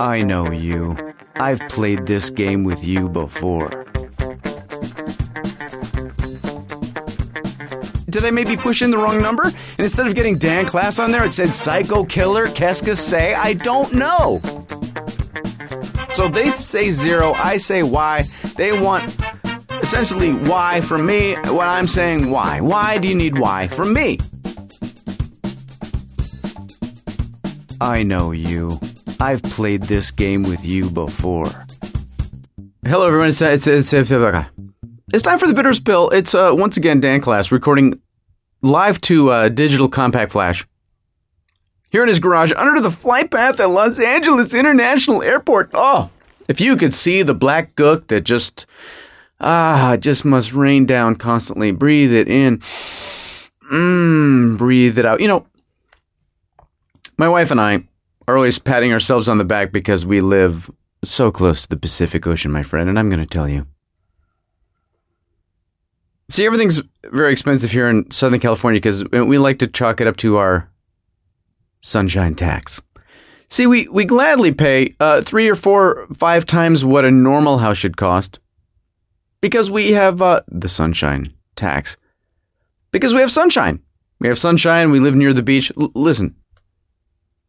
I know you. I've played this game with you before. Did I maybe push in the wrong number? And instead of getting Dan Klass on there, it said Psycho Killer Keska Say? I don't know. So they say zero, I say Y. They want essentially Y from me, when I'm saying why. Why do you need Y from me? I know you. I've played this game with you before. Hello, everyone. It's it's it's, it's, time for the Bitterest Pill. It's uh, once again Dan Klass recording live to uh, digital compact flash here in his garage under the flight path at Los Angeles International Airport. Oh, if you could see the black gook that just ah just must rain down constantly. Breathe it in. Mmm, breathe it out. You know, my wife and I are always patting ourselves on the back because we live so close to the Pacific Ocean, my friend, and I'm going to tell you. See, everything's very expensive here in Southern California because we like to chalk it up to our sunshine tax. See, we, we gladly pay uh, three or four, five times what a normal house should cost because we have uh, the sunshine tax. Because we have sunshine. We have sunshine. We live near the beach. L- listen,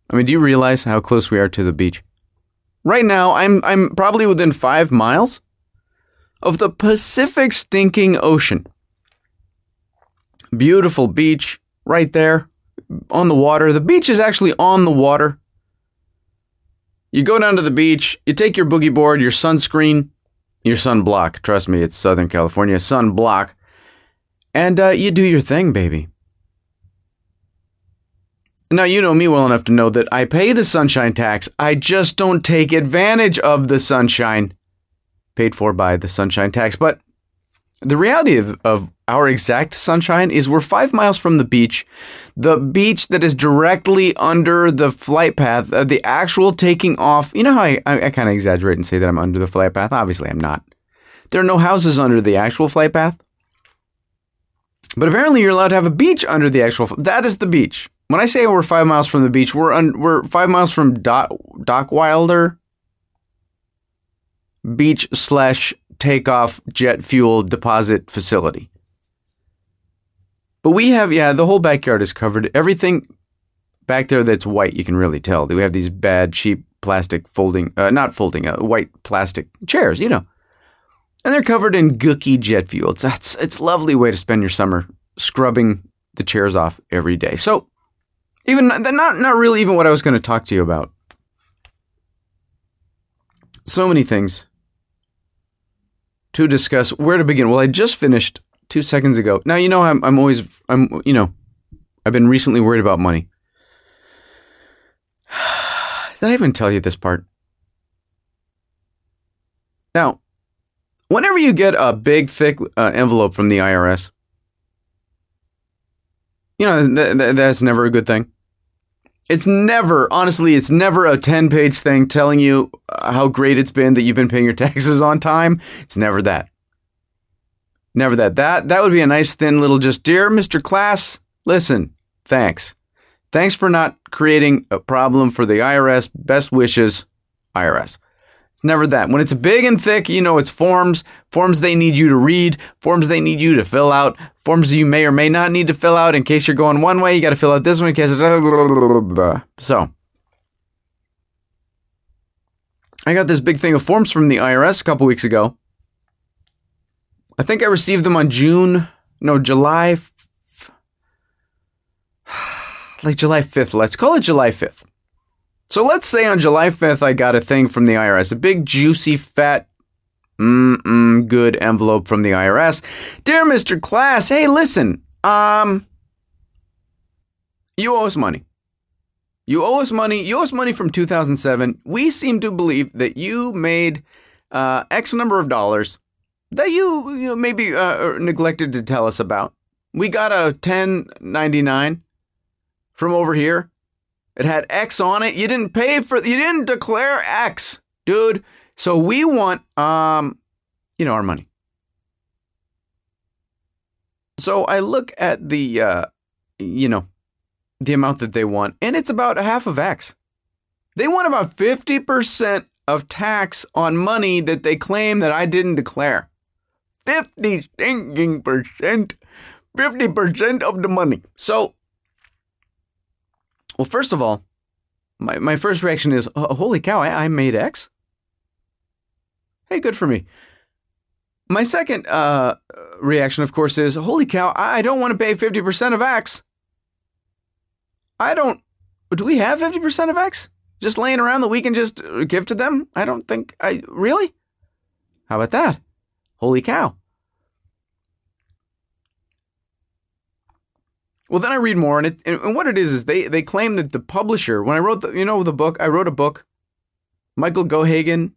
I mean, do you realize how close we are to the beach? Right now, I'm I'm probably within five miles of the Pacific stinking ocean. Beautiful beach right there on the water. The beach is actually on the water. You go down to the beach, you take your boogie board, your sunscreen, your sunblock. Trust me, it's Southern California sunblock. And uh, you do your thing, baby. Now, you know me well enough to know that I pay the sunshine tax. I just don't take advantage of the sunshine paid for by the sunshine tax. But the reality of, of our exact sunshine is we're five miles from the beach, the beach that is directly under the flight path, uh, the actual taking off. You know how I, I, I kind of exaggerate and say that I'm under the flight path? Obviously, I'm not. There are no houses under the actual flight path. But apparently, you're allowed to have a beach under the actual. That is the beach. When I say we're five miles from the beach, we're un, we're five miles from Doc, Dockweiler Beach slash takeoff jet fuel deposit facility. But we have, yeah, the whole backyard is covered. Everything back there that's white, you can really tell. We have these bad, cheap plastic folding, uh, not folding, uh, white plastic chairs, you know. And they're covered in gooky jet fuel. It's, it's, it's lovely way to spend your summer scrubbing the chairs off every day. So, even not, not really even what I was going to talk to you about. So many things to discuss. Where to begin? Well, I just finished two seconds ago. Now you know I'm I'm always I'm you know I've been recently worried about money. Did I even tell you this part? Now, whenever you get a big thick uh, envelope from the IRS, you know th- th- that's never a good thing. It's never, honestly, it's never a 10 page thing telling you uh, how great it's been that you've been paying your taxes on time. It's never that. Never that. That that would be a nice thin little just dear Mr. Klass, listen, thanks. Thanks for not creating a problem for the IRS. Best wishes, IRS. Never that. When it's big and thick, you know it's forms, forms they need you to read, forms they need you to fill out, forms you may or may not need to fill out in case you're going one way, you got to fill out this one in case so I got this big thing of forms from the IRS a couple weeks ago. I think I received them on June, no, July, f- like July 5th. Let's call it July 5th. So let's say on July 5th, I got a thing from the IRS, a big, juicy, fat, mm good envelope from the IRS. Dear Mr. Klass, hey, listen, um, you owe us money. You owe us money. You owe us money from 2007. We seem to believe that you made uh, X number of dollars that you, you know, maybe uh, neglected to tell us about. We got a 1099 from over here. It had X on it. You didn't pay for you didn't declare X, dude. So we want um you know our money. So I look at the uh you know the amount that they want and it's about half of X. They want about 50% of tax on money that they claim that I didn't declare. 50 stinking percent. 50% of the money. So, well, first of all, my, my first reaction is, oh, holy cow, I, I made X? Hey, good for me. My second uh, reaction, of course, is, holy cow, I don't want to pay 50% of X. I don't. Do we have 50% of X? Just laying around that we can just give to them? I don't think I. Really? How about that? Holy cow. Well, then I read more, and, it, and what it is is they they claim that the publisher, when I wrote the you know the book, I wrote a book. Michael Geoghegan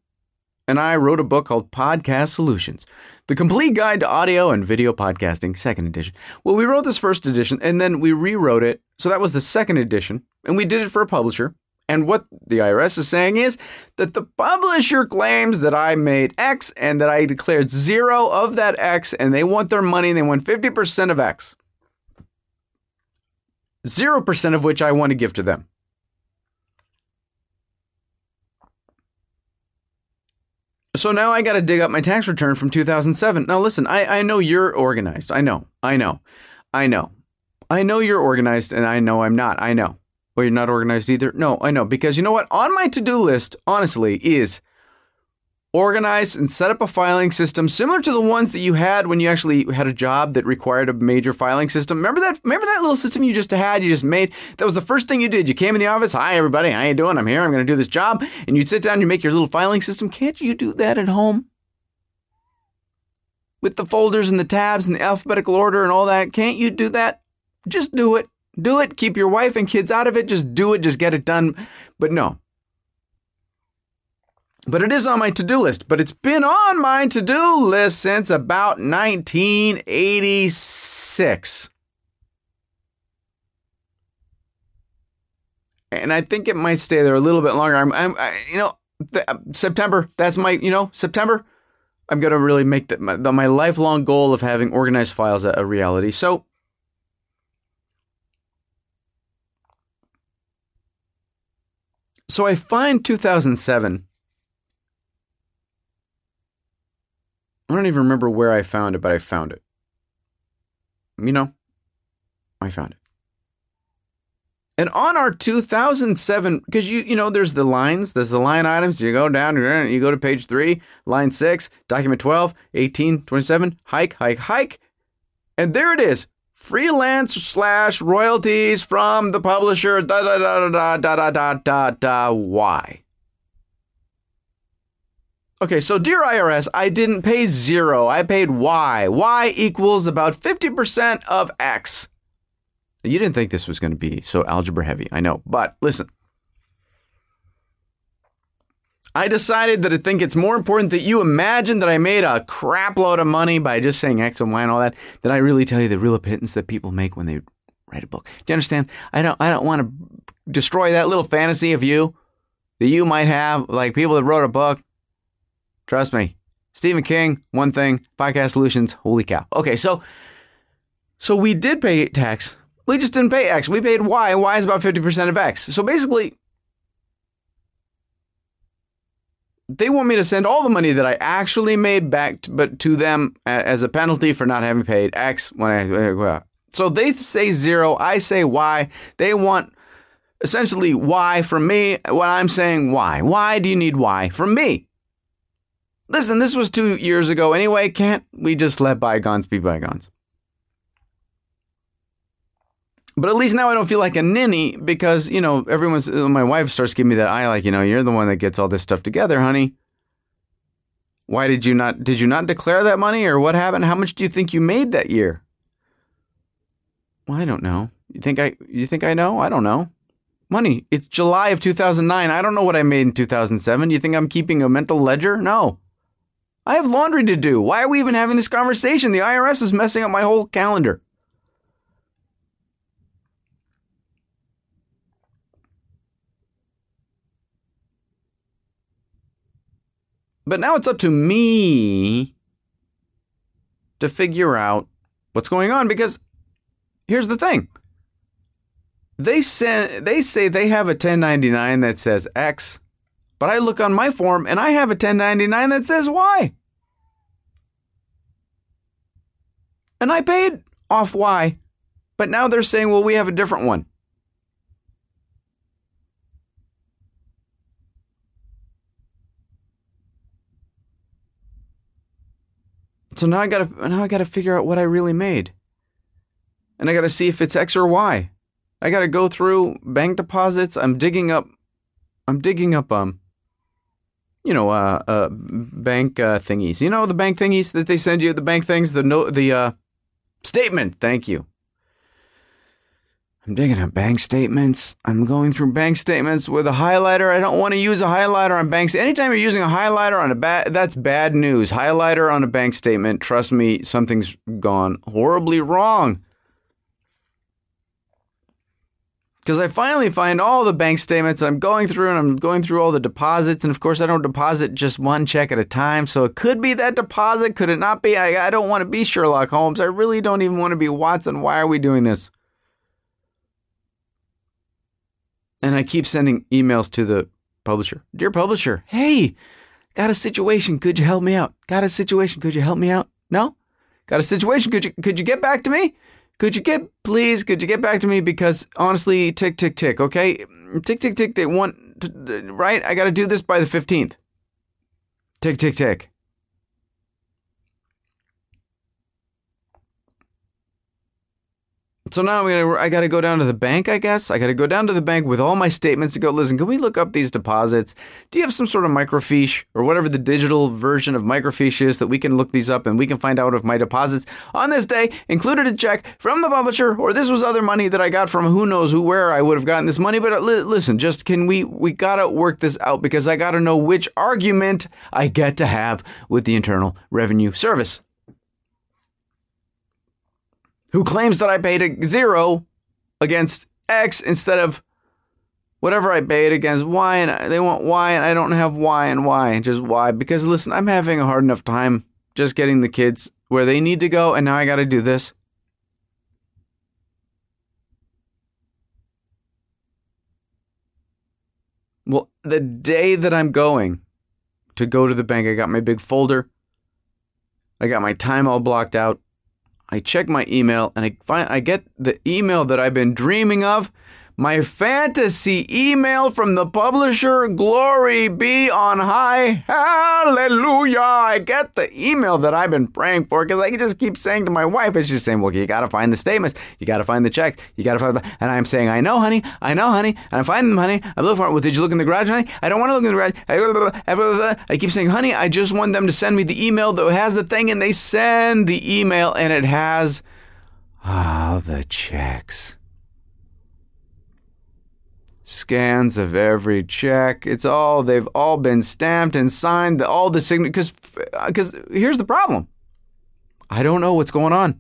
and I wrote a book called Podcast Solutions, the complete guide to audio and video podcasting, second edition. Well, we wrote this first edition, and then we rewrote it, so that was the second edition, and we did it for a publisher. And what the IRS is saying is that the publisher claims that I made X and that I declared zero of that X, and they want their money. and They want 50% of X. 0% of which I want to give to them. So now I got to dig up my tax return from 2007. Now, listen, I, I know you're organized. I know. I know. I know. I know you're organized, and I know I'm not. I know. Well, you're not organized either? No, I know. Because you know what? On my to do list, honestly, is organize and set up a filing system similar to the ones that you had when you actually had a job that required a major filing system. Remember that? Remember that little system you just had? You just made. That was the first thing you did. You came in the office. Hi, everybody. How you doing? I'm here. I'm going to do this job. And you'd sit down. You make your little filing system. Can't you do that at home? With the folders and the tabs and the alphabetical order and all that. Can't you do that? Just do it. Do it. Keep your wife and kids out of it. Just do it. Just get it done. But no, but it is on my to do list. But it's been on my to do list since about 1986. And I think it might stay there a little bit longer. I'm, I'm I, you know, th- uh, September. That's my, you know, September. I'm gonna really make that my, the, my lifelong goal of having organized files a, a reality. So, so I find 2007 I don't even remember where I found it, but I found it. You know, I found it. And on our 2007, because you you know there's the lines, there's the line items. You go down, you go to page three, line six, document 12, 18, 27, hike, hike, hike, and there it is. Freelance slash royalties from the publisher. Da da da da da da da da da. Why? Okay, so dear IRS, I didn't pay zero. I paid Y. Y equals about 50% of X. You didn't think this was going to be so algebra heavy, I know. But listen, I decided that I think it's more important that you imagine that I made a crap load of money by just saying X and Y and all that, than I really tell you the real pittance that people make when they write a book. Do you understand? I don't I don't want to destroy that little fantasy of you that you might have, like people that wrote a book Trust me. Stephen King, one thing, podcast solutions, holy cow. Okay, so so we did pay tax. We just didn't pay X. We paid Y. Y is about 50% of X. So basically, they want me to send all the money that I actually made back to, but to them as a penalty for not having paid X when I so they say zero, I say Y. They want essentially Y from me. What I'm saying, why? Why do you need Y from me? Listen, this was two years ago anyway. Can't we just let bygones be bygones? But at least now I don't feel like a ninny because, you know, everyone's, uh, my wife starts giving me that eye like, you know, you're the one that gets all this stuff together, honey. Why did you not, did you not declare that money or what happened? How much do you think you made that year? Well, I don't know. You think I, you think I know? I don't know. Money. It's July of 2009. I don't know what I made in 2007. You think I'm keeping a mental ledger? No. I have laundry to do. Why are we even having this conversation? The IRS is messing up my whole calendar. But now it's up to me to figure out what's going on because here's the thing they send they say they have a 1099 that says X, but I look on my form and I have a 1099 that says Y. And I paid off Y, but now they're saying, well, we have a different one. So now I gotta now I gotta figure out what I really made. And I gotta see if it's X or Y. I gotta go through bank deposits. I'm digging up I'm digging up um you know uh uh bank uh, thingies. You know the bank thingies that they send you, the bank things, the no the uh statement. Thank you. I'm digging up bank statements. I'm going through bank statements with a highlighter. I don't want to use a highlighter on banks. Anytime you're using a highlighter on a bad, that's bad news. Highlighter on a bank statement. Trust me, something's gone horribly wrong. Because I finally find all the bank statements and I'm going through and I'm going through all the deposits. And of course, I don't deposit just one check at a time. So it could be that deposit. Could it not be? I, I don't want to be Sherlock Holmes. I really don't even want to be Watson. Why are we doing this? And I keep sending emails to the publisher. Dear publisher, hey, got a situation. Could you help me out? Got a situation. Could you help me out? No? Got a situation. Could you could you get back to me? Could you get please? Could you get back to me? Because honestly, tick tick tick. Okay, tick tick tick. They want right. I got to do this by the fifteenth. Tick tick tick. So now I'm gonna, I got to go down to the bank, I guess. I got to go down to the bank with all my statements and go, listen, can we look up these deposits? Do you have some sort of microfiche or whatever the digital version of microfiche is that we can look these up and we can find out if my deposits on this day included a check from the publisher or this was other money that I got from who knows who, where I would have gotten this money. But uh, li- listen, just can we, we got to work this out because I got to know which argument I get to have with the Internal Revenue Service who claims that I paid a zero against X instead of whatever I paid against Y, and they want Y, and I don't have Y and Y, just Y. Because listen, I'm having a hard enough time just getting the kids where they need to go, and now I got to do this. Well, the day that I'm going to go to the bank, I got my big folder. I got my time all blocked out. I check my email and I find I get the email that I've been dreaming of. My fantasy email from the publisher, glory be on high. Hallelujah. I get the email that I've been praying for because I just keep saying to my wife, and she's saying, Well, you got to find the statements. You got to find the checks. You got to find, the. and I'm saying, I know, honey. I know, honey. And I'm finding them, honey. I'm looking for it. Well, did you look in the garage, honey? I don't want to look in the garage. I keep saying, honey, I just want them to send me the email that has the thing, and they send the email, and it has all the checks scans of every check. It's all they've all been stamped and signed. All the sign because because uh, here's the problem. I don't know what's going on.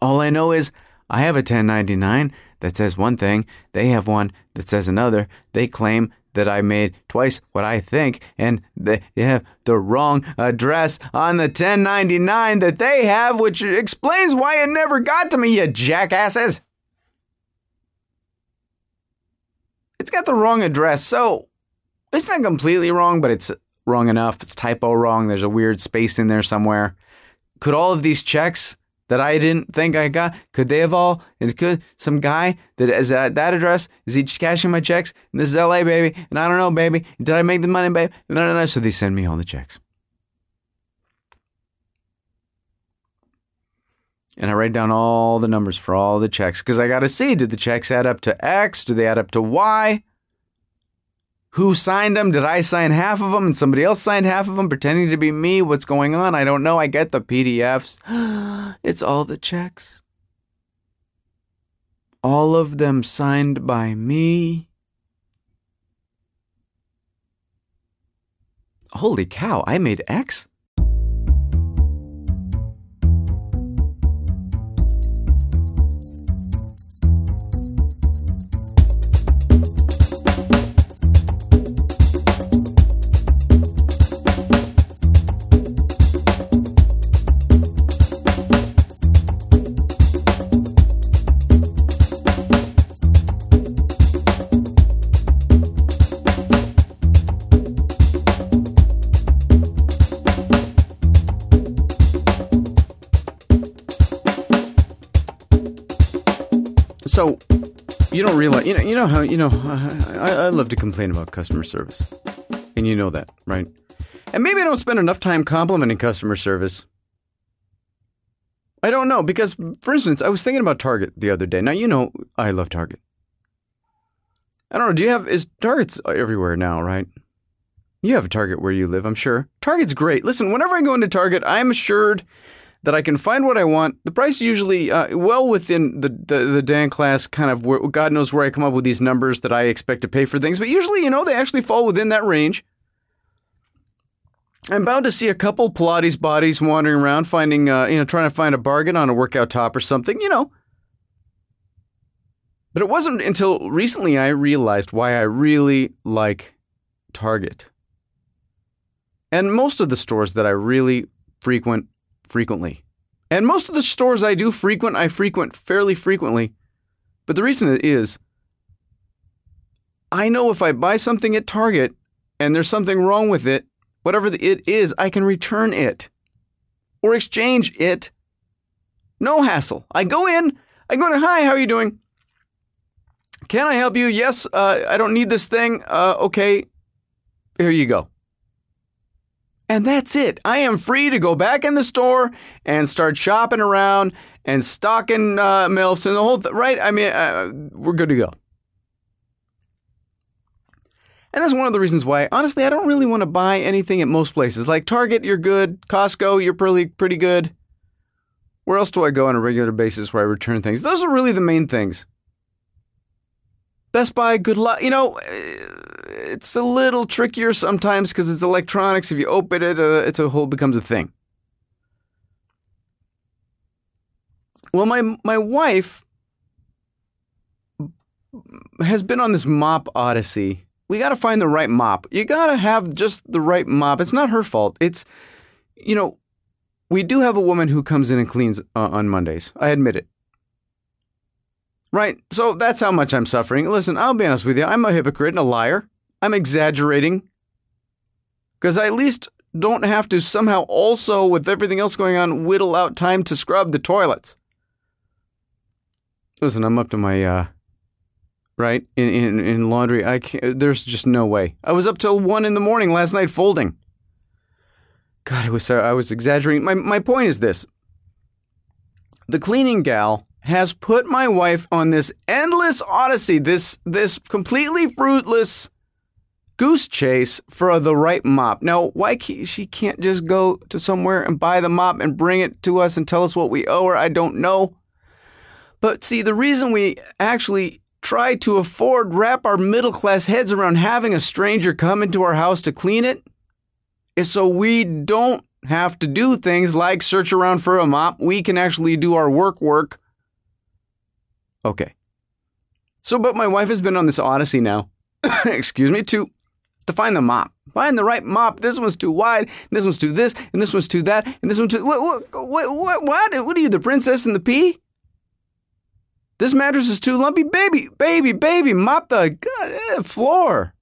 All I know is I have a 1099 that says one thing. They have one that says another. They claim that I made twice what I think, and they have the wrong address on the 1099 that they have, which explains why it never got to me, you jackasses. It's got the wrong address. So it's not completely wrong, but it's wrong enough. It's typo wrong. There's a weird space in there somewhere. Could all of these checks that I didn't think I got, could they have all, And could some guy that is at that address, is he cashing my checks? And this is LA, baby. And I don't know, baby. Did I make the money, baby? No, no, no. So they send me all the checks. And I write down all the numbers for all the checks because I got to see did the checks add up to X? Do they add up to Y? Who signed them? Did I sign half of them and somebody else signed half of them pretending to be me? What's going on? I don't know. I get the PDFs. it's all the checks. All of them signed by me. Holy cow, I made X? So, you don't realize, you know, you know how, you know, I, I love to complain about customer service. And you know that, right? And maybe I don't spend enough time complimenting customer service. I don't know because, for instance, I was thinking about Target the other day. Now you know I love Target. I don't know. Do you have is Target's everywhere now, right? You have a Target where you live, I'm sure. Target's great. Listen, whenever I go into Target, I'm assured that I can find what I want. The price is usually uh, well within the, the, the Dan Klass kind of where God knows where I come up with these numbers that I expect to pay for things, but usually, you know, they actually fall within that range. I'm bound to see a couple Pilates bodies wandering around, finding, uh, you know, trying to find a bargain on a workout top or something, you know. But it wasn't until recently I realized why I really like Target. And most of the stores that I really frequent frequently. And most of the stores I do frequent, I frequent fairly frequently. But the reason is I know if I buy something at Target and there's something wrong with it, whatever the it is, I can return it or exchange it. No hassle. I go in, I go to, hi, how are you doing? Can I help you? Yes, uh, I don't need this thing. Uh, okay, here you go. And that's it. I am free to go back in the store and start shopping around and stocking uh, MILFs and the whole thing, right? I mean, uh, we're good to go. And that's one of the reasons why, honestly, I don't really want to buy anything at most places. Like Target, you're good. Costco, you're pretty, pretty good. Where else do I go on a regular basis where I return things? Those are really the main things. Best Buy, good luck. You know, it's a little trickier sometimes because it's electronics. If you open it, uh, it's a whole becomes a thing. Well, my my wife has been on this mop odyssey we got to find the right mop. You got to have just the right mop. It's not her fault. It's, you know, we do have a woman who comes in and cleans uh, on Mondays. I admit it. Right? So that's how much I'm suffering. Listen, I'll be honest with you. I'm a hypocrite and a liar. I'm exaggerating. Because I at least don't have to somehow also, with everything else going on, whittle out time to scrub the toilets. Listen, I'm up to my uh, right? In, in, in laundry. I can't, there's just no way. I was up till one in the morning last night folding. God, I was, I was exaggerating. My, my point is this the cleaning gal has put my wife on this endless odyssey, this, this completely fruitless goose chase for the right mop. Now, why can't, she can't just go to somewhere and buy the mop and bring it to us and tell us what we owe her? I don't know. But see, the reason we actually try to afford wrap our middle class heads around having a stranger come into our house to clean it is so we don't have to do things like search around for a mop. We can actually do our work work. Okay. So, but my wife has been on this odyssey now, excuse me, to, to find the mop. Find the right mop. This one's too wide, this one's too this, and this one's too that, and this one's too. What, what, what, what, what? What are you, the princess and the pea? This mattress is too lumpy. Baby, baby, baby, mop the God, eh, floor.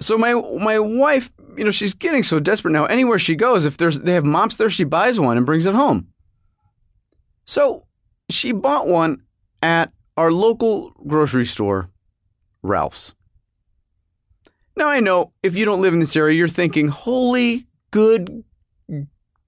So my my wife, you know, she's getting so desperate now. Anywhere she goes, if there's they have mops there, she buys one and brings it home. So she bought one at our local grocery store, Ralph's. Now I know if you don't live in this area, you're thinking, "Holy good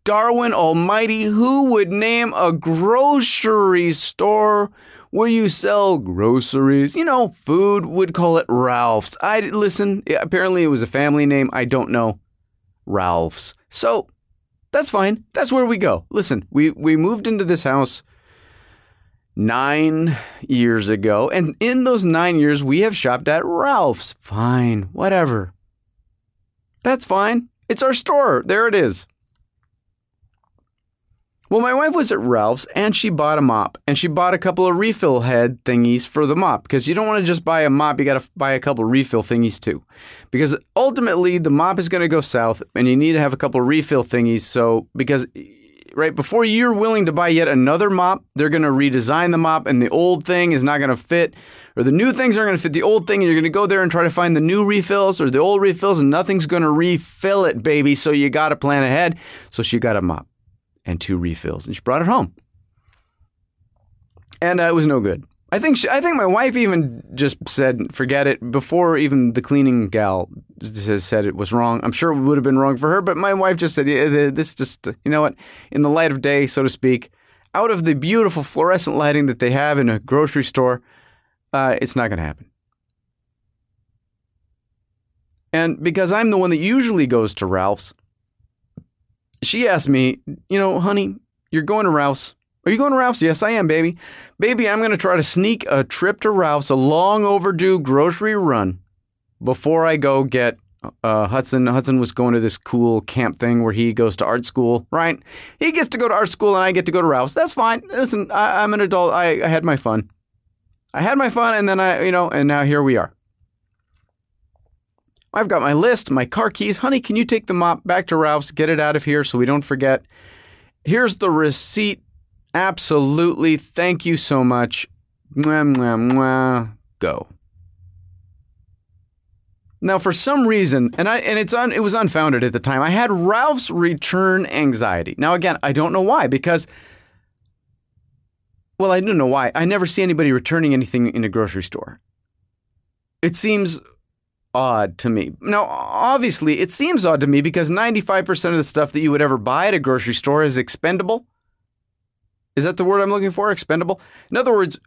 Darwin Almighty, who would name a grocery store where you sell groceries? You know, food would call it Ralph's. I listen, apparently it was a family name. I don't know. Ralph's. So that's fine. That's where we go. Listen, we, we moved into this house nine years ago, and in those nine years, we have shopped at Ralph's. Fine, whatever. That's fine. It's our store. There it is. Well, my wife was at Ralph's and she bought a mop and she bought a couple of refill head thingies for the mop because you don't want to just buy a mop, you got to buy a couple refill thingies too. Because ultimately the mop is going to go south and you need to have a couple refill thingies. So, because right before you're willing to buy yet another mop, they're going to redesign the mop and the old thing is not going to fit or the new things aren't going to fit the old thing and you're going to go there and try to find the new refills or the old refills and nothing's going to refill it, baby. So you got to plan ahead. So she got a mop and two refills. And she brought it home. and uh, it was no good. I think she, I think my wife even just said forget it before even the cleaning gal said it was wrong. I'm sure it would have been wrong for her, but my wife just said yeah, this just you know what in the light of day, so to speak, out of the beautiful fluorescent lighting that they have in a grocery store, uh, it's not going to happen. And because I'm the one that usually goes to Ralph's, she asked me, you know, honey, you're going to Ralph's. Are you going to Ralph's? Yes, I am, baby. Baby, I'm going to try to sneak a trip to Ralph's, a long overdue grocery run, before I go get uh, Hudson. Hudson was going to this cool camp thing where he goes to art school, right? He gets to go to art school and I get to go to Ralph's. That's fine. Listen, I, I'm an adult. I, I had my fun. I had my fun, and then I, you know, and now here we are. I've got my list, my car keys. Honey, can you take the mop back to Ralph's? Get it out of here so we don't forget. Here's the receipt. Absolutely. Thank you so much. Mwah, mwah, mwah. Go. Now, for some reason, and I and it's un, it was unfounded at the time. I had Ralph's return anxiety. Now, again, I don't know why because, well, I don't know why. I never see anybody returning anything in a grocery store. It seems odd to me. Now, obviously, it seems odd to me because 95% of the stuff that you would ever buy at a grocery store is expendable. Is that the word I'm looking for? Expendable? In other words,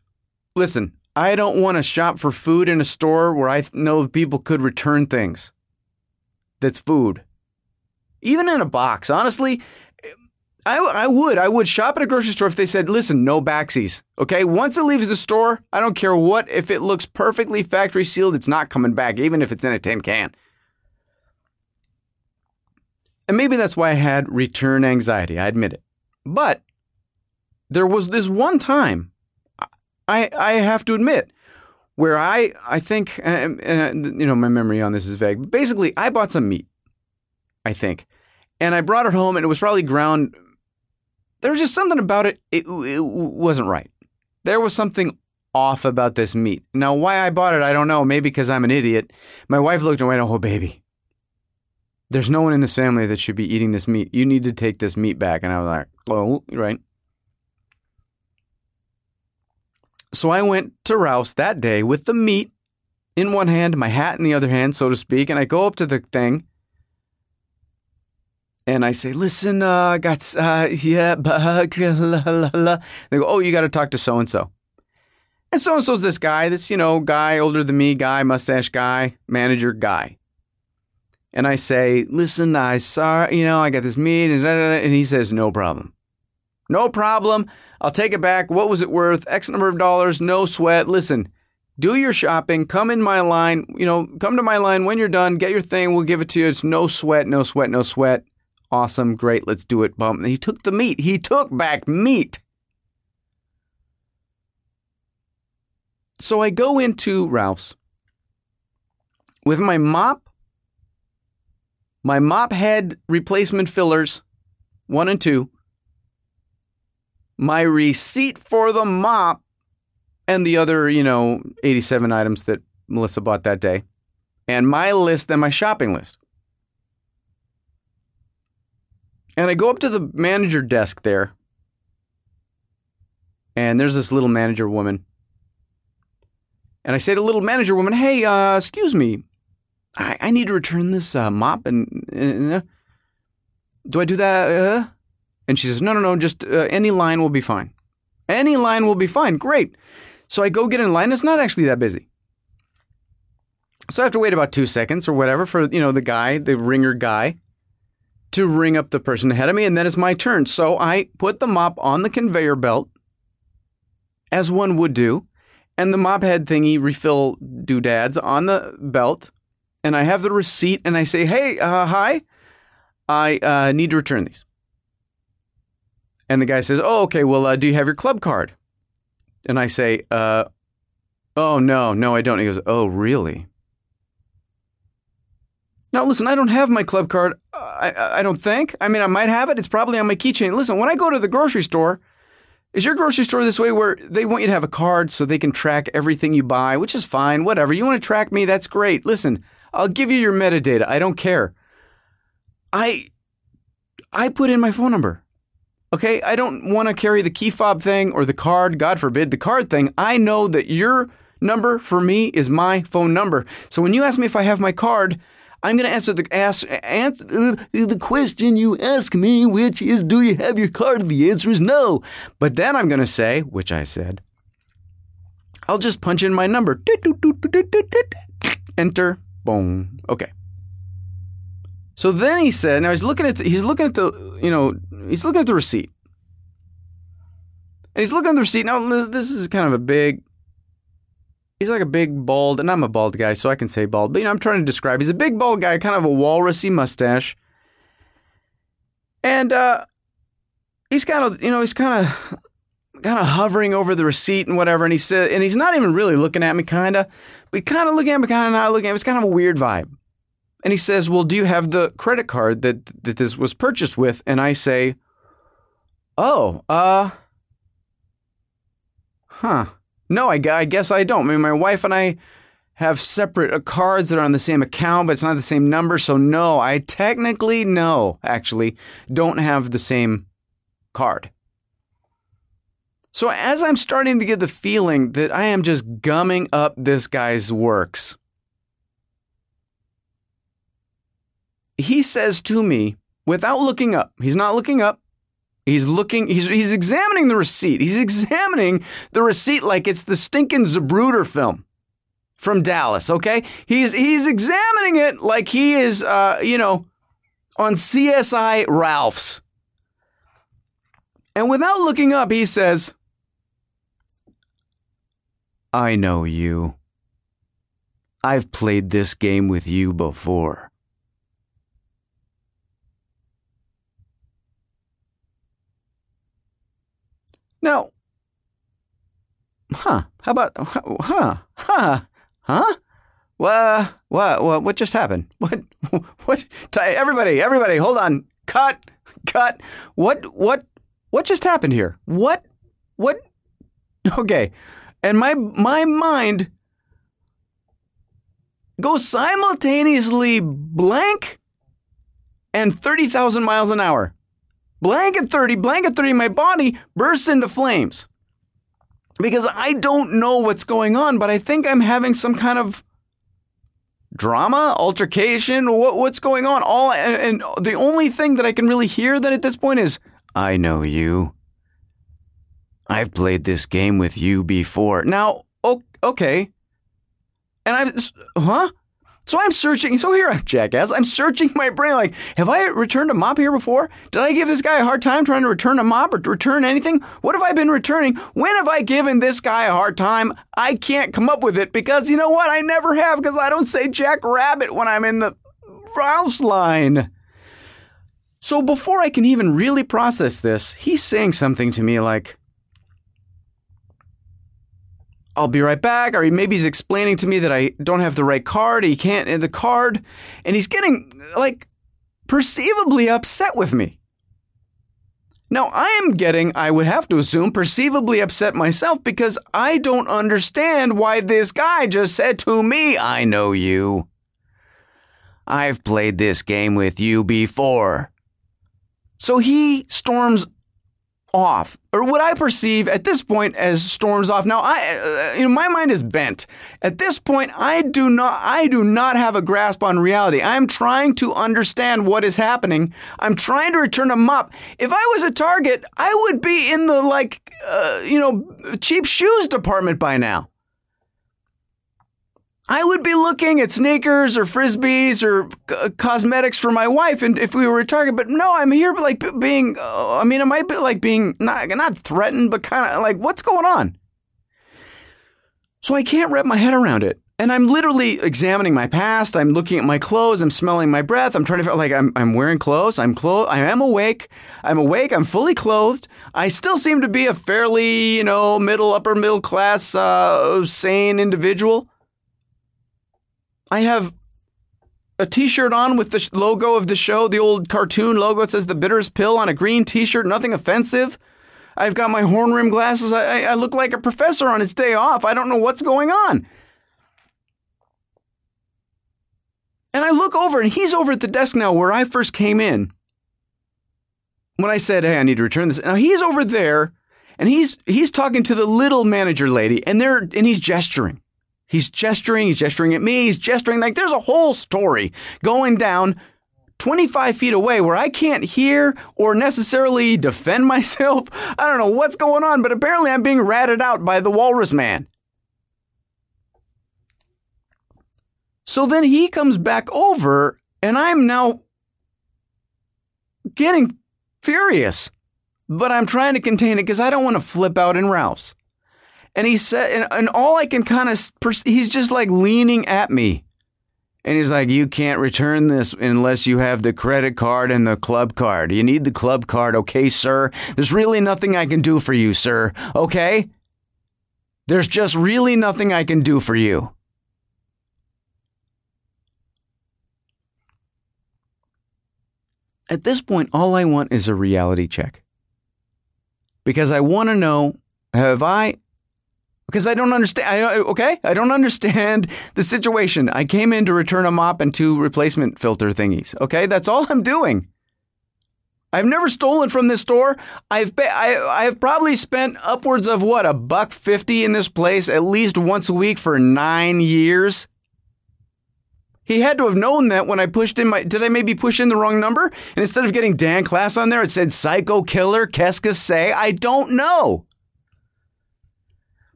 listen, I don't want to shop for food in a store where I know people could return things that's food. Even in a box, honestly, eh, I, I would. I would shop at a grocery store if they said, listen, no backsies. Okay. Once it leaves the store, I don't care what, if it looks perfectly factory sealed, it's not coming back, even if it's in a tin can. And maybe that's why I had return anxiety. I admit it. But there was this one time, I, I have to admit, where I, I think, and, and, uh, you know, my memory on this is vague. But basically, I bought some meat, I think, and I brought it home, and it was probably ground there was just something about it, it, it wasn't right. There was something off about this meat. Now, why I bought it, I don't know. Maybe because I'm an idiot. My wife looked and went, Oh, baby, there's no one in this family that should be eating this meat. You need to take this meat back. And I was like, Oh, right. So I went to Ralph's that day with the meat in one hand, my hat in the other hand, so to speak. And I go up to the thing and I say, "Listen, uh, I got uh, yeah, bug, la, la, la." They go, "Oh, you got to talk to so and so." And so and so's this guy, this you know guy older than me, guy, mustache guy, manager guy. And I say, "Listen, I saw, you know, I got this meat," and he says, "No problem, no problem. I'll take it back. What was it worth? X number of dollars. No sweat. Listen." Do your shopping. Come in my line. You know, come to my line when you're done. Get your thing. We'll give it to you. It's no sweat, no sweat, no sweat awesome, great, let's do it, bump. He took the meat. He took back meat. So I go into Ralph's with my mop, my mop head replacement fillers, one and two, my receipt for the mop, and the other, you know, 87 items that Melissa bought that day, and my list and my shopping list. And I go up to the manager desk there, and there's this little manager woman. And I say to little manager woman, "Hey, uh, excuse me, I, I need to return this uh, mop, and uh, do I do that?" And she says, "No, no, no, just uh, any line will be fine. Any line will be fine. Great." So I go get in line. It's not actually that busy. So I have to wait about two seconds or whatever for you know the guy, the ringer guy, to ring up the person ahead of me, and then it's my turn. So I put the mop on the conveyor belt, as one would do, and the mop head thingy refill doodads on the belt, and I have the receipt, and I say, "Hey, uh, hi, I uh, need to return these." And the guy says, "Oh, okay. Well, uh, do you have your club card?" And I say, uh, "Oh no, no, I don't." He goes, "Oh, really?" Now, listen, I don't have my club card. I, I don't think. I mean, I might have it. It's probably on my keychain. Listen, when I go to the grocery store, is your grocery store this way where they want you to have a card so they can track everything you buy, which is fine, whatever. You want to track me, that's great. Listen, I'll give you your metadata. I don't care. I I put in my phone number. Okay, I don't want to carry the key fob thing or the card, God forbid, the card thing. I know that your number for me is my phone number. So when you ask me if I have my card, I'm going to answer the ask, answer, uh, the question you ask me, which is, do you have your card? The answer is no. But then I'm going to say, which I said, I'll just punch in my number. Enter. Boom. Okay. So then he said, now he's looking at the, he's looking at the you know he's looking at the receipt, and he's looking at the receipt. Now this is kind of a big. He's like a big bald, and I'm a bald guy, so I can say bald. But you know, I'm trying to describe. He's a big bald guy, kind of a walrusy mustache, and uh, he's kind of you know he's kind of kind of hovering over the receipt and whatever. And he said, and he's not even really looking at me, kind of, but kind of looking at me, kind of not looking at me. It's kind of a weird vibe. And he says, Well, do you have the credit card that, that this was purchased with? And I say, Oh, uh, huh. No, I, I guess I don't. I mean, my wife and I have separate uh, cards that are on the same account, but it's not the same number. So, no, I technically, no, actually, don't have the same card. So, as I'm starting to get the feeling that I am just gumming up this guy's works, he says to me without looking up, he's not looking up. He's looking, he's, he's examining the receipt. He's examining the receipt like it's the stinking Zapruder film from Dallas, okay? He's, he's examining it like he is, uh, you know, on CSI Ralph's. And without looking up, he says, I know you. I've played this game with you before. Now, huh? How about huh? Huh? Huh? What? What? What? What just happened? What? What? Everybody! Everybody! Hold on! Cut! Cut! What? What? What just happened here? What? What? Okay, and my my mind goes simultaneously blank and thirty thousand miles an hour. Blanket 30, blanket 30, my body bursts into flames. Because I don't know what's going on, but I think I'm having some kind of drama, altercation, what, what's going on? All and, and the only thing that I can really hear that at this point is, I know you. I've played this game with you before. Now, okay. And I'm, huh? So I'm searching. So here I'm jackass. I'm searching my brain. Like, have I returned a mop here before? Did I give this guy a hard time trying to return a mop or return anything? What have I been returning? When have I given this guy a hard time? I can't come up with it because you know what? I never have because I don't say Jack Rabbit when I'm in the Ralph's line. So before I can even really process this, he's saying something to me like, I'll be right back. Or maybe he's explaining to me that I don't have the right card. He can't in the card. And he's getting like perceivably upset with me. Now, I am getting, I would have to assume, perceivably upset myself because I don't understand why this guy just said to me, I know you. I've played this game with you before. So he storms off, or what I perceive at this point as storms off. Now, I, uh, you know, my mind is bent. At this point, I do not, I do not have a grasp on reality. I'm trying to understand what is happening. I'm trying to return a mop. If I was a target, I would be in the like, uh, you know, cheap shoes department by now. I would be looking at sneakers or frisbees or c- cosmetics for my wife, and if we were a target. But no, I'm here, like being. Uh, I mean, it might be like being not not threatened, but kind of like what's going on. So I can't wrap my head around it, and I'm literally examining my past. I'm looking at my clothes. I'm smelling my breath. I'm trying to feel like I'm I'm wearing clothes. I'm clothed. I am awake. I'm awake. I'm fully clothed. I still seem to be a fairly you know middle upper middle class uh, sane individual. I have a t-shirt on with the logo of the show, the old cartoon logo. It says the bitterest pill on a green t-shirt, nothing offensive. I've got my horn rim glasses. I, I, look like a professor on his day off. I don't know what's going on. And I look over and he's over at the desk now where I first came in. when I said, "Hey, I need to return this," now he's over there, and he's he's talking to the little manager lady, and they're and he's gesturing. He's gesturing. He's gesturing at me. He's gesturing like there's a whole story going down 25 feet away where I can't hear or necessarily defend myself. I don't know what's going on, but apparently I'm being ratted out by the walrus man. So then he comes back over, and I'm now getting furious, but I'm trying to contain it because I don't want to flip out in Ralph's. And he said, and, and all I can kind of, he's just like leaning at me. And he's like, You can't return this unless you have the credit card and the club card. You need the club card, okay, sir? There's really nothing I can do for you, sir, okay? There's just really nothing I can do for you. At this point, all I want is a reality check. Because I want to know have I because I don't understand. I, okay, I don't understand the situation. I came in to return a mop and two replacement filter thingies. Okay, that's all I'm doing. I've never stolen from this store. I've I, I've probably spent upwards of what a buck fifty in this place at least once a week for nine years. He had to have known that when I pushed in my. Did I maybe push in the wrong number? And instead of getting Dan Klass on there, it said Psycho Killer Keska Say. I don't know.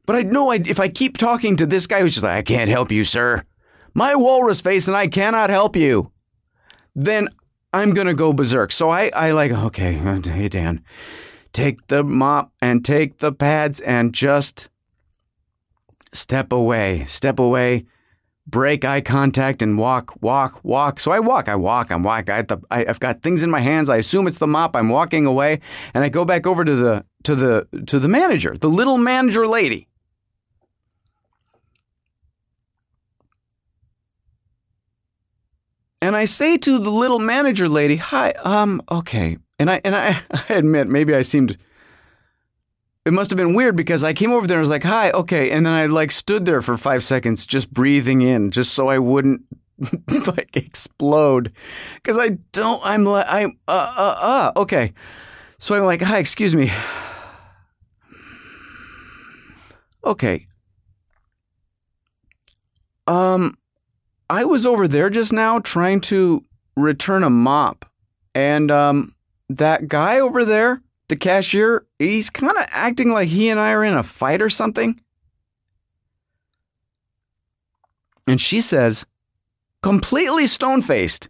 But I know I, if I keep talking to this guy who's just like, I can't help you, sir. My walrus face and I cannot help you. Then I'm going to go berserk. So I, I like, okay, hey, Dan, take the mop and take the pads and just step away, step away, break eye contact and walk, walk, walk. So I walk, I walk, I'm walk. I, I, I've got things in my hands. I assume it's the mop. I'm walking away and I go back over to the, to the, to the manager, the little manager lady. And I say to the little manager lady, "Hi, um, okay." And I and I, I admit maybe I seemed it must have been weird because I came over there and was like, "Hi, okay," and then I like stood there for five seconds just breathing in, just so I wouldn't like explode, because I don't. I'm like, I'm uh uh uh okay. So I'm like, "Hi, excuse me." Okay. Um, I was over there just now trying to return a mop, and um, that guy over there, the cashier, he's kind of acting like he and I are in a fight or something. And she says, completely stone faced,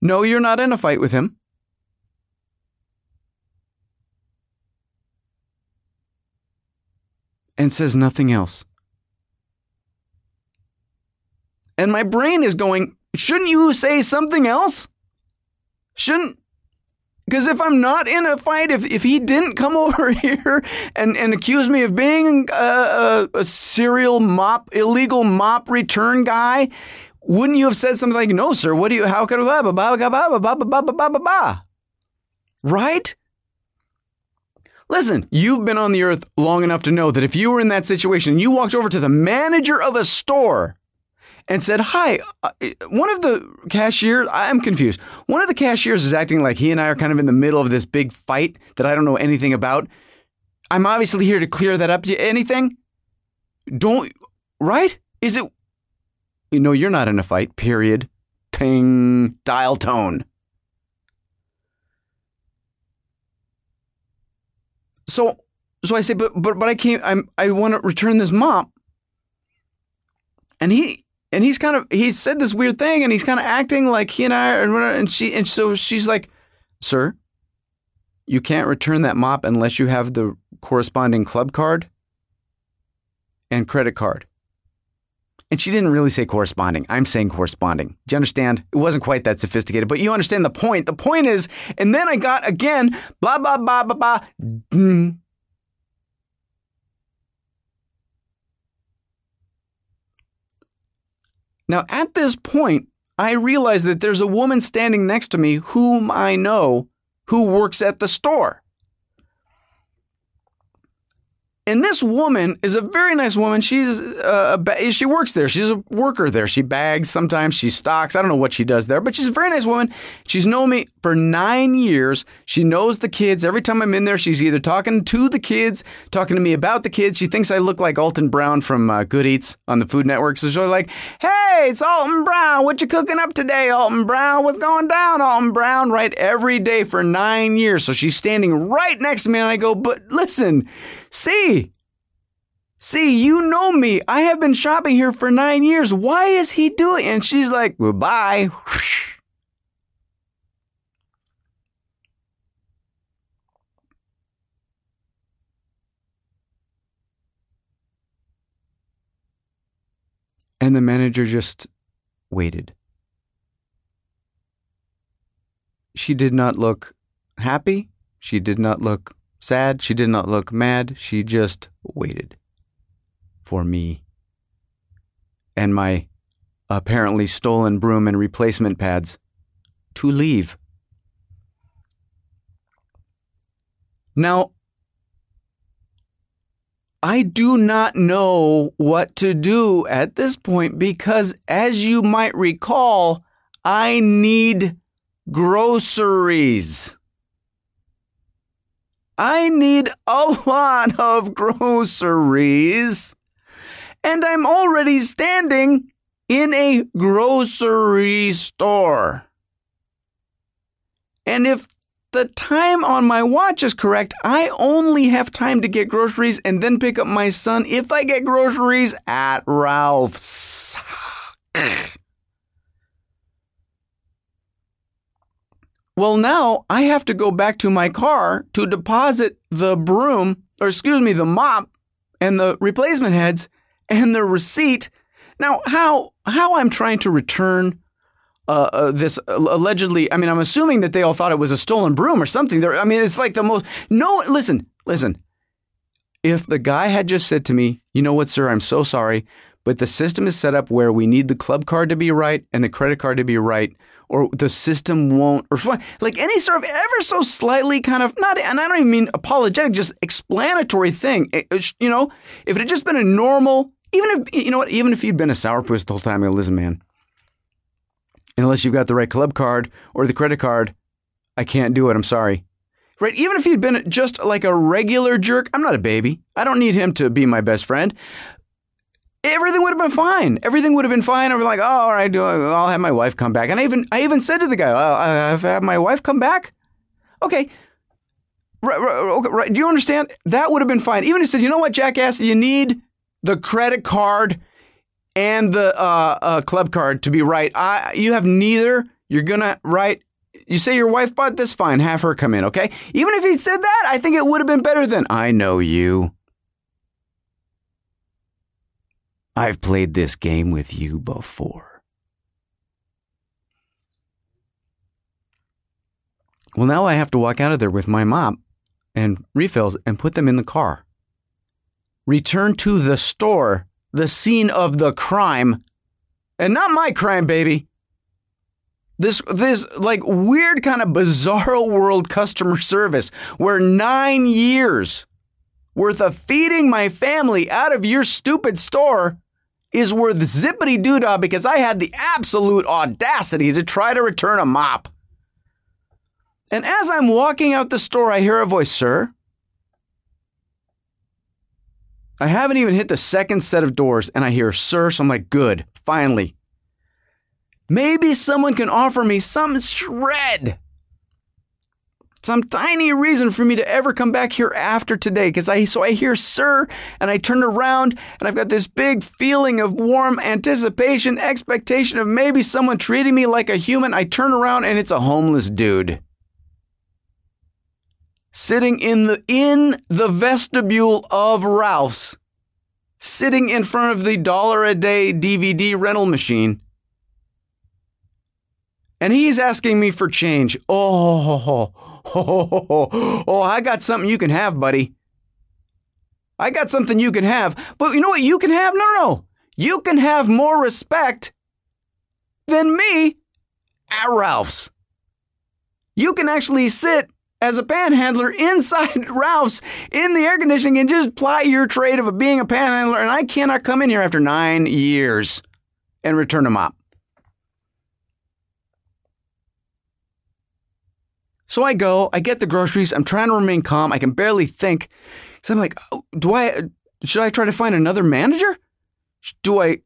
No, you're not in a fight with him. And says nothing else. And my brain is going, shouldn't you say something else? Shouldn't because if I'm not in a fight, if, if he didn't come over here and, and accuse me of being a, a, a serial mop, illegal mop return guy, wouldn't you have said something like, no, sir, what do you, how could, blah, blah, blah, blah, blah, blah, blah, blah, blah, blah, right? Listen, you've been on the earth long enough to know that if you were in that situation you walked over to the manager of a store and said, Hi, uh, one of the cashiers, I'm confused. One of the cashiers is acting like he and I are kind of in the middle of this big fight that I don't know anything about. I'm obviously here to clear that up. Anything? Don't, right? Is it, you know, you're not in a fight, period. Ting, dial tone. So, so I say, but, but, but I can't, I'm, I want to return this mop. And he, and he's kind of he said this weird thing and he's kind of acting like he and I are and she and so she's like, "Sir, you can't return that mop unless you have the corresponding club card and credit card." And she didn't really say corresponding. I'm saying corresponding. Do you understand? It wasn't quite that sophisticated, but you understand the point. The point is, and then I got again, blah, blah, blah, blah, blah. Now, at this point, I realize that there's a woman standing next to me whom I know who works at the store. And this woman is a very nice woman. She's uh, a she works there. She's a worker there. She bags sometimes. She stocks. I don't know what she does there, but she's a very nice woman. She's known me for nine years. She knows the kids. Every time I'm in there, she's either talking to the kids, talking to me about the kids. She thinks I look like Alton Brown from uh, Good Eats on the Food Network. So she's like, "Hey, it's Alton Brown. What you cooking up today, Alton Brown? What's going down, Alton Brown?" Right every day for nine years. So she's standing right next to me, and I go, "But listen." See, see, you know me. I have been shopping here for nine years. Why is he doing? And she's like, goodbye. And the manager just waited. She did not look happy. She did not look sad. She did not look mad. She just waited for me and my apparently stolen broom and replacement pads to leave. Now, I do not know what to do at this point because, as you might recall, I need groceries. I need a lot of groceries. And I'm already standing in a grocery store. And if the time on my watch is correct, I only have time to get groceries and then pick up my son if I get groceries at Ralph's. Well, now I have to go back to my car to deposit the broom, or excuse me, the mop and the replacement heads and the receipt. Now, how how I'm trying to return uh, uh, this allegedly? I mean, I'm assuming that they all thought it was a stolen broom or something. There, I mean, it's like the most. No, listen, listen. If the guy had just said to me, "You know what, sir? I'm so sorry, but the system is set up where we need the club card to be right and the credit card to be right." Or the system won't, or like any sort of ever so slightly kind of not, and I don't even mean apologetic, just explanatory thing. It, it, you know, if it had just been a normal, even if you know what, even if you'd been a sourpuss the whole time, go, listen, man, unless you've got the right club card or the credit card, I can't do it. I'm sorry. Right? Even if he'd been just like a regular jerk, I'm not a baby. I don't need him to be my best friend everything would have been fine. Everything would have been fine. I'm like, oh, all right, I'll have my wife come back. And I even, I even said to the guy, I'll have my wife come back. Okay. Right, right, right. Do you understand? That would have been fine. Even if he said, you know what, jackass, you need the credit card and the uh, uh, club card to be right. I, you have neither. You're gonna right. You say your wife bought this, fine. Have her come in, okay? Even if he said that, I think it would have been better than I know you. I've played this game with you before. Well, now I have to walk out of there with my mop and refills and put them in the car. Return to the store, the scene of the crime, and not my crime, baby. This this like weird kind of bizarre world customer service where 9 years worth of feeding my family out of your stupid store is worth zippity doodah because I had the absolute audacity to try to return a mop. And as I'm walking out the store, I hear a voice, Sir. I haven't even hit the second set of doors, and I hear, Sir. So I'm like, Good, finally. Maybe someone can offer me some shred some tiny reason for me to ever come back here after today because I so I hear sir and I turn around and I've got this big feeling of warm anticipation, expectation of maybe someone treating me like a human. I turn around and it's a homeless dude. Sitting in the in the vestibule of Ralph's, sitting in front of the dollar a day DVD rental machine. And he's asking me for change. Oh, Oh, oh, I got something you can have, buddy. I got something you can have. But you know what you can have? No, no, no. You can have more respect than me at Ralph's. You can actually sit as a panhandler inside Ralph's in the air conditioning and just ply your trade of being a panhandler, and I cannot come in here after nine years and return a mop. So I go, I get the groceries, I'm trying to remain calm, I can barely think. So I'm like, oh, do I, should I try to find another manager? Do I,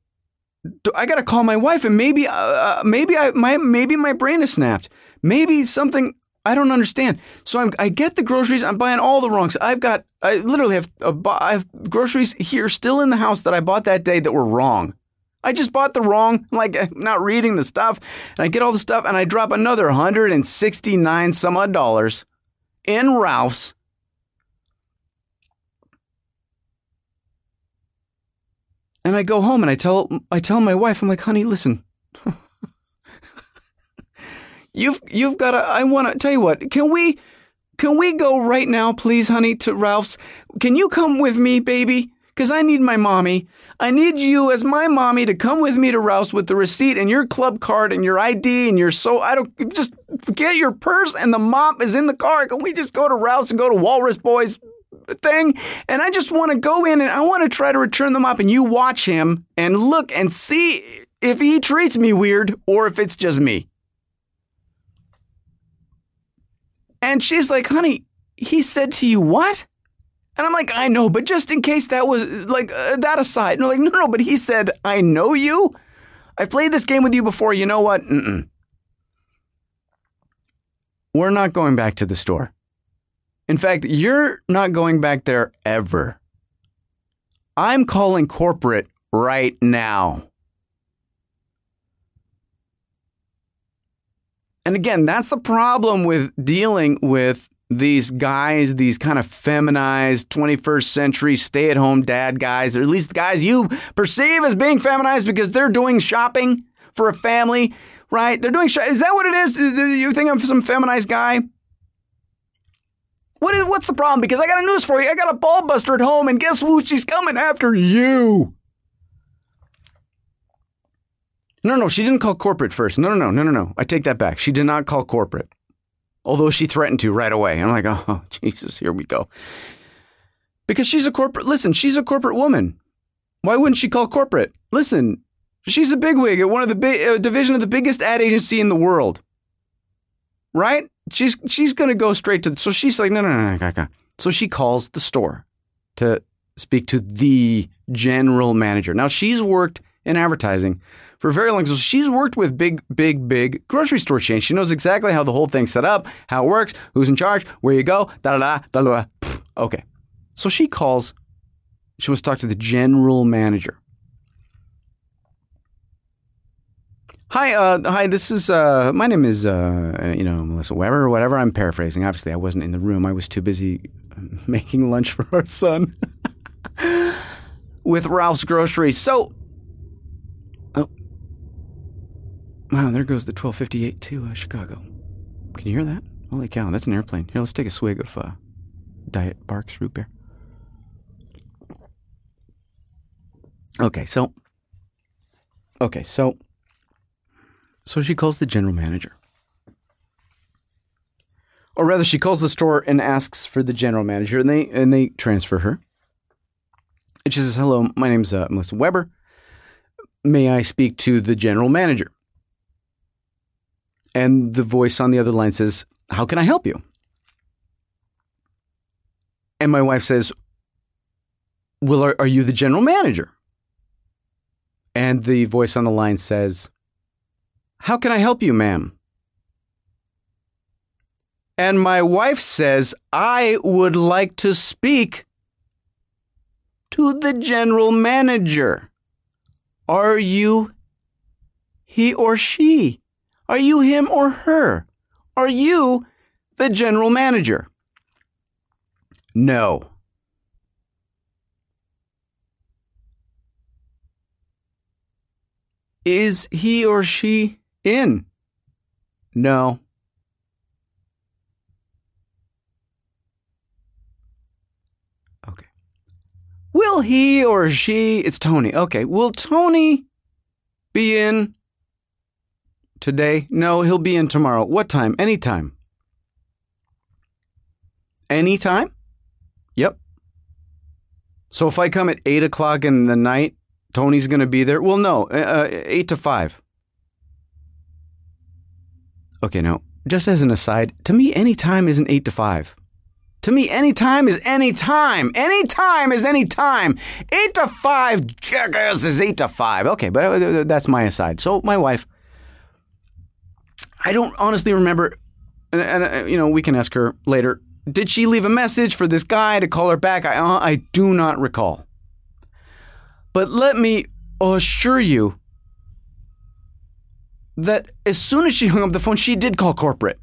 do, I gotta call my wife and maybe, uh, uh, maybe I, my, maybe my brain is snapped. Maybe something, I don't understand. So I'm, I get the groceries. I'm buying all the wrongs. I've got, I literally have, a, I have groceries here still in the house that I bought that day that were wrong. I just bought the wrong, like I'm not reading the stuff, and I get all the stuff, and I drop another 169 some odd dollars in Ralph's. And I go home and I tell I tell my wife, I'm like, honey, listen. you've you've got to I wanna tell you what, can we can we go right now, please, honey, to Ralph's? Can you come with me, baby? Because I need my mommy. I need you as my mommy to come with me to Ralphs with the receipt and your club card and your ID and your so I don't just get your purse and the mop is in the car. Can we just go to Ralphs and go to Walrus Boys thing? And I just want to go in and I want to try to return the mop and you watch him and look and see if he treats me weird or if it's just me. And she's like, honey, he said to you what? And I'm like, I know, but just in case that was like uh, that aside, no, like, no, no, but he said, I know you. I've played this game with you before. You know what? Mm-mm. We're not going back to the store. In fact, you're not going back there ever. I'm calling corporate right now. And again, that's the problem with dealing with these guys, these kind of feminized 21st century stay at home dad guys, or at least guys you perceive as being feminized because they're doing shopping for a family, right? They're doing, sh- is that what it is? You think I'm some feminized guy? What is, what's the problem? Because I got a news for you. I got a ball buster at home, and guess who? She's coming after you. No, no, she didn't call corporate first. No, no, no, no, no, no. I take that back. She did not call corporate although she threatened to right away. I'm like, oh, Jesus, here we go. Because she's a corporate, listen, she's a corporate woman. Why wouldn't she call corporate? Listen, she's a bigwig at one of the big uh, division of the biggest ad agency in the world. Right? She's she's going to go straight to, so she's like, no, no, no, no, no. So she calls the store to speak to the general manager. Now she's worked in advertising for very long. So she's worked with big, big, big grocery store chains. She knows exactly how the whole thing's set up, how it works, who's in charge, where you go, da da da da da. Okay. So she calls. She wants to talk to the general manager. Hi, uh, hi. This is uh, my name is uh, you know Melissa Weber or whatever. I'm paraphrasing. Obviously, I wasn't in the room. I was too busy making lunch for our son with Ralph's groceries. So Wow, there goes the 1258 to uh, Chicago. Can you hear that? Holy cow, that's an airplane. Here, let's take a swig of uh, Diet Barq's root beer. Okay, so. Okay, so. So she calls the general manager. Or rather, she calls the store and asks for the general manager, and they and they transfer her. And she says, "Hello, my name's uh, Melissa Weber. May I speak to the general manager?" And the voice on the other line says, How can I help you? And my wife says, Well, are, are you the general manager? And the voice on the line says, How can I help you, ma'am? And my wife says, I would like to speak to the general manager. Are you he or she? Are you him or her? Are you the general manager? No. Is he or she in? No. Okay. Will he or she, it's Tony. Okay. Will Tony be in Today? No, he'll be in tomorrow. What time? Anytime. Anytime? Yep. So if I come at 8 o'clock in the night, Tony's going to be there? Well, no, uh, 8 to 5. Okay, no. Just as an aside, to me, any time isn't 8 to 5. To me, any time is any time. Any time is any time. 8 to 5, jackass, is 8 to 5. Okay, but uh, that's my aside. So, my wife, I don't honestly remember, and, and uh, you know, we can ask her later. Did she leave a message for this guy to call her back? I, uh, I do not recall. But let me assure you that as soon as she hung up the phone, she did call corporate.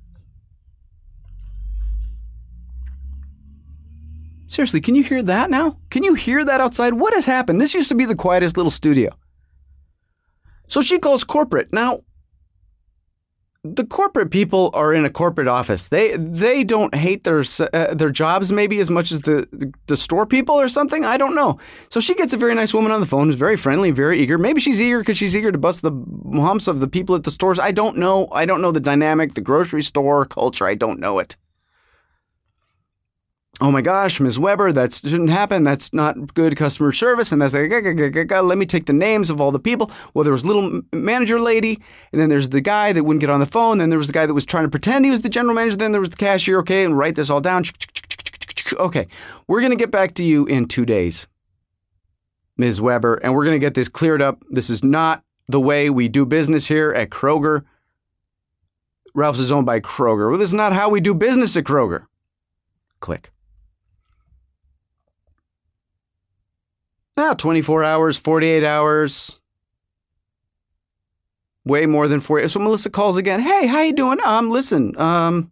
Seriously, can you hear that now? Can you hear that outside? What has happened? This used to be the quietest little studio. So she calls corporate. Now, the corporate people are in a corporate office. They they don't hate their uh, their jobs maybe as much as the, the, the store people or something. I don't know. So she gets a very nice woman on the phone who's very friendly, very eager. Maybe she's eager because she's eager to bust the humps of the people at the stores. I don't know. I don't know the dynamic, the grocery store culture. I don't know it oh my gosh, Ms. Weber, that shouldn't happen. That's not good customer service. And that's like, let me take the names of all the people. Well, there was little manager lady, and then there's the guy that wouldn't get on the phone. Then there was the guy that was trying to pretend he was the general manager. Then there was the cashier. Okay, and write this all down. Okay, we're going to get back to you in two days, Ms. Weber, and we're going to get this cleared up. This is not the way we do business here at Kroger. Ralph's is owned by Kroger. Well, this is not how we do business at Kroger. Click. Now, 24 hours, 48 hours. Way more than 40. So Melissa calls again. Hey, how you doing? Um, listen, um,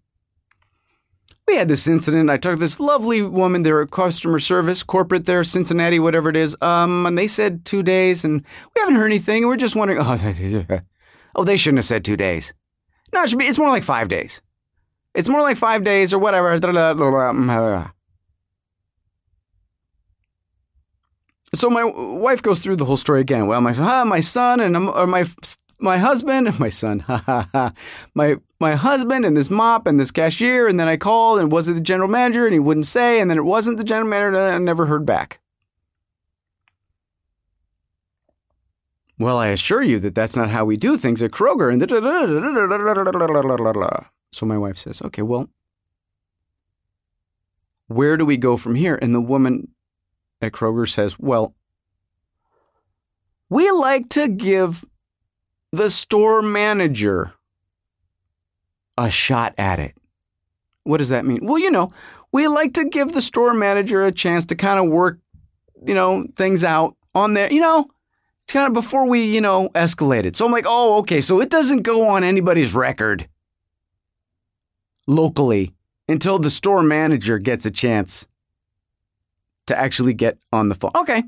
we had this incident. I talked to this lovely woman there at customer service, corporate there, Cincinnati, whatever it is. Um, and they said two days, and we haven't heard anything. And we're just wondering. Oh, oh, they shouldn't have said two days. No, it should be. It's more like five days. It's more like five days or whatever. So my wife goes through the whole story again. Well, my uh, my son and or my my husband, and my son, ha ha ha, my my husband and this mop and this cashier, and then I called and was it the general manager and he wouldn't say, and then it wasn't the general manager, and I never heard back. Well, I assure you that that's not how we do things at Kroger. And so my wife says, "Okay, well, where do we go from here?" And the woman at Kroger says, Well, we like to give the store manager a shot at it. What does that mean? Well, you know, we like to give the store manager a chance to kind of work, you know, things out on there, you know, kind of before we, you know, escalate it. So I'm like, oh, okay, so it doesn't go on anybody's record locally until the store manager gets a chance to actually get on the phone. Okay.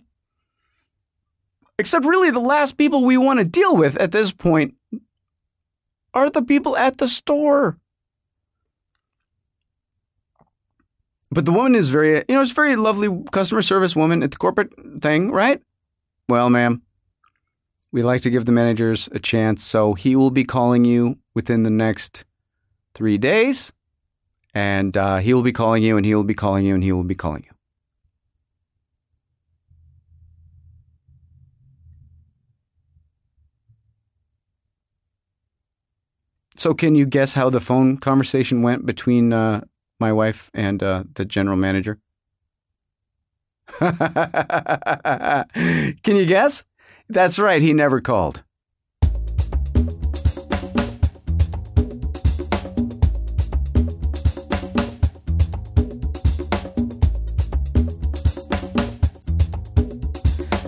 Except really the last people we want to deal with at this point are the people at the store. But the woman is very, you know, it's very lovely customer service woman at the corporate thing, right? Well, ma'am, we like to give the managers a chance, so he will be calling you within the next three days, and uh, he will be calling you, and he will be calling you, and he will be calling you. So, can you guess how the phone conversation went between uh, my wife and uh, the general manager? can you guess? That's right, he never called.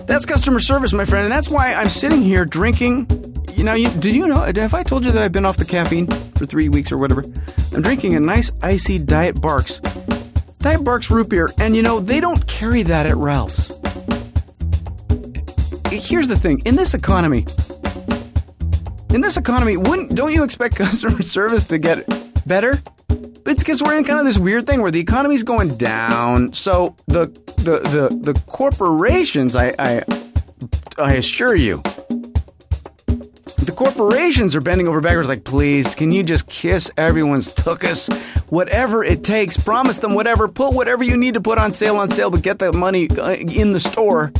That's customer service, my friend, and that's why I'm sitting here drinking you know, you, did you know? Have I told you that I've been off the caffeine for three weeks or whatever? I'm drinking a nice icy Diet Barq's. Diet Barq's root beer, and you know, they don't carry that at Ralph's. Here's the thing in this economy, in this economy, wouldn't, don't you expect customer service to get better? It's because we're in kind of this weird thing where the economy's going down. So the the the, the corporations, I, I I assure you, The corporations are bending over backwards, like, please, can you just kiss everyone's tuchus? Whatever it takes, promise them whatever, put whatever you need to put on sale on sale, but get the money uh, in the store.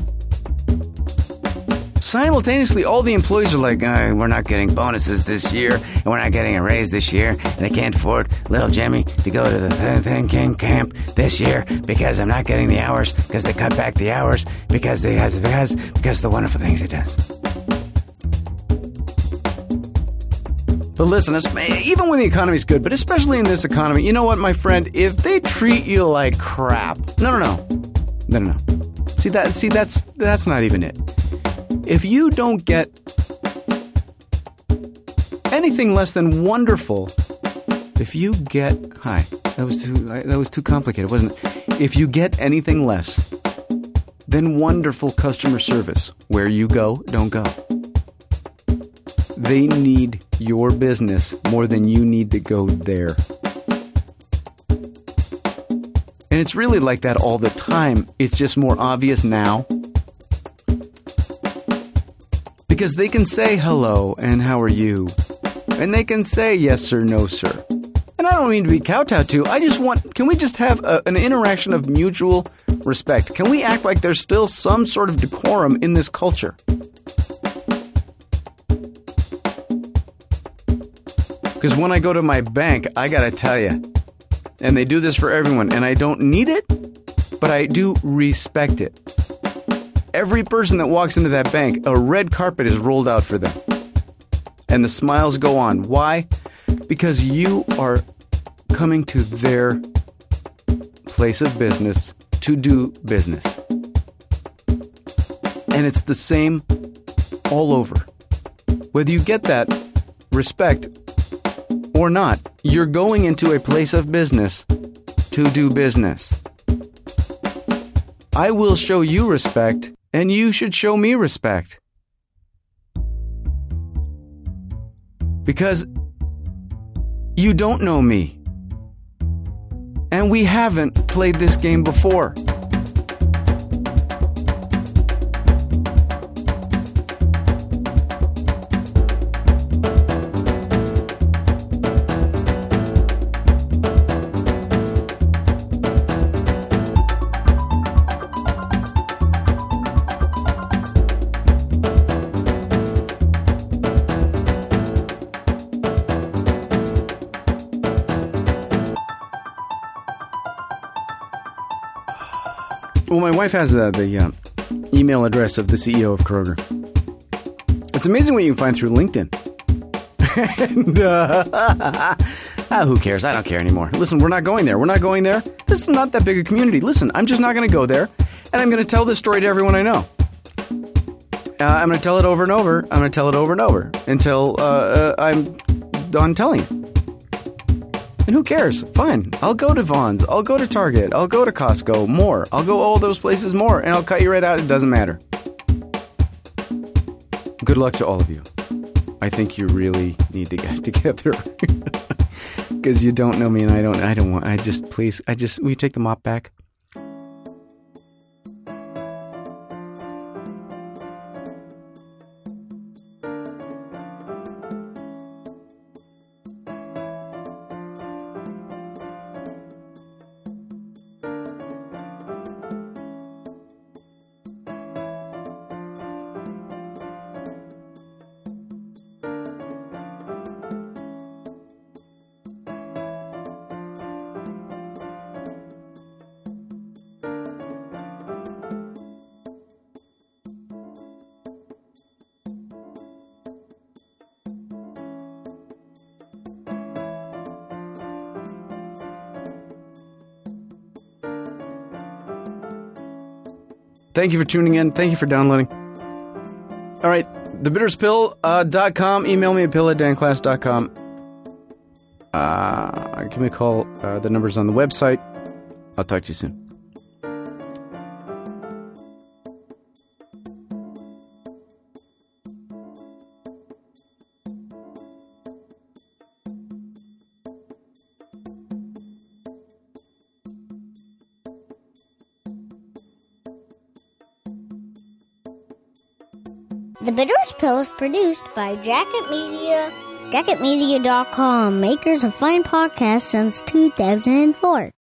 Simultaneously, all the employees are like, uh, we're not getting bonuses this year, and we're not getting a raise this year, and I can't afford little Jimmy to go to the Thin King camp this year because I'm not getting the hours because they cut back the hours because they has because because the wonderful things he does. But listen, even when the economy's good, but especially in this economy, you know what, my friend? If they treat you like crap, no, no, no, no, no, no. See that? See that's that's not even it. If you don't get anything less than wonderful, if you get hi, that was too that was too complicated, wasn't it? If you get anything less than wonderful customer service, where you go, don't go. They need your business more than you need to go there. And it's really like that all the time. It's just more obvious now. Because they can say hello and how are you? And they can say yes sir, no sir. And I don't mean to be kowtowed to. I just want, can we just have a, an interaction of mutual respect? Can we act like there's still some sort of decorum in this culture? Because when I go to my bank, I gotta tell you, and they do this for everyone, and I don't need it, but I do respect it. Every person that walks into that bank, a red carpet is rolled out for them. And the smiles go on. Why? Because you are coming to their place of business to do business. And it's the same all over. Whether you get that respect or not, you're going into a place of business to do business. I will show you respect, and you should show me respect. Because you don't know me. And we haven't played this game before. Wife has uh, the uh, email address of the CEO of Kroger. It's amazing what you can find through LinkedIn. and uh, ah, who cares? I don't care anymore. Listen, we're not going there. We're not going there. This is not that big a community. Listen, I'm just not going to go there, and I'm going to tell this story to everyone I know. Uh, I'm going to tell it over and over. I'm going to tell it over and over until uh, uh, I'm done telling it. And who cares? Fine. I'll go to Vons. I'll go to Target. I'll go to Costco. More. I'll go all those places more, and I'll cut you right out. It doesn't matter. Good luck to all of you. I think you really need to get together because you don't know me, and I don't. I don't want. I just please. I just. Will you take the mop back? Thank you for tuning in. Thank you for downloading. All right, thebitterestpill.com. Uh, Email me at pill at danklass.com. Uh, give me a call. Uh, the number's on the website. I'll talk to you soon. Produced by Jacket Media, jacketmedia.com, makers of fine podcasts since 2004.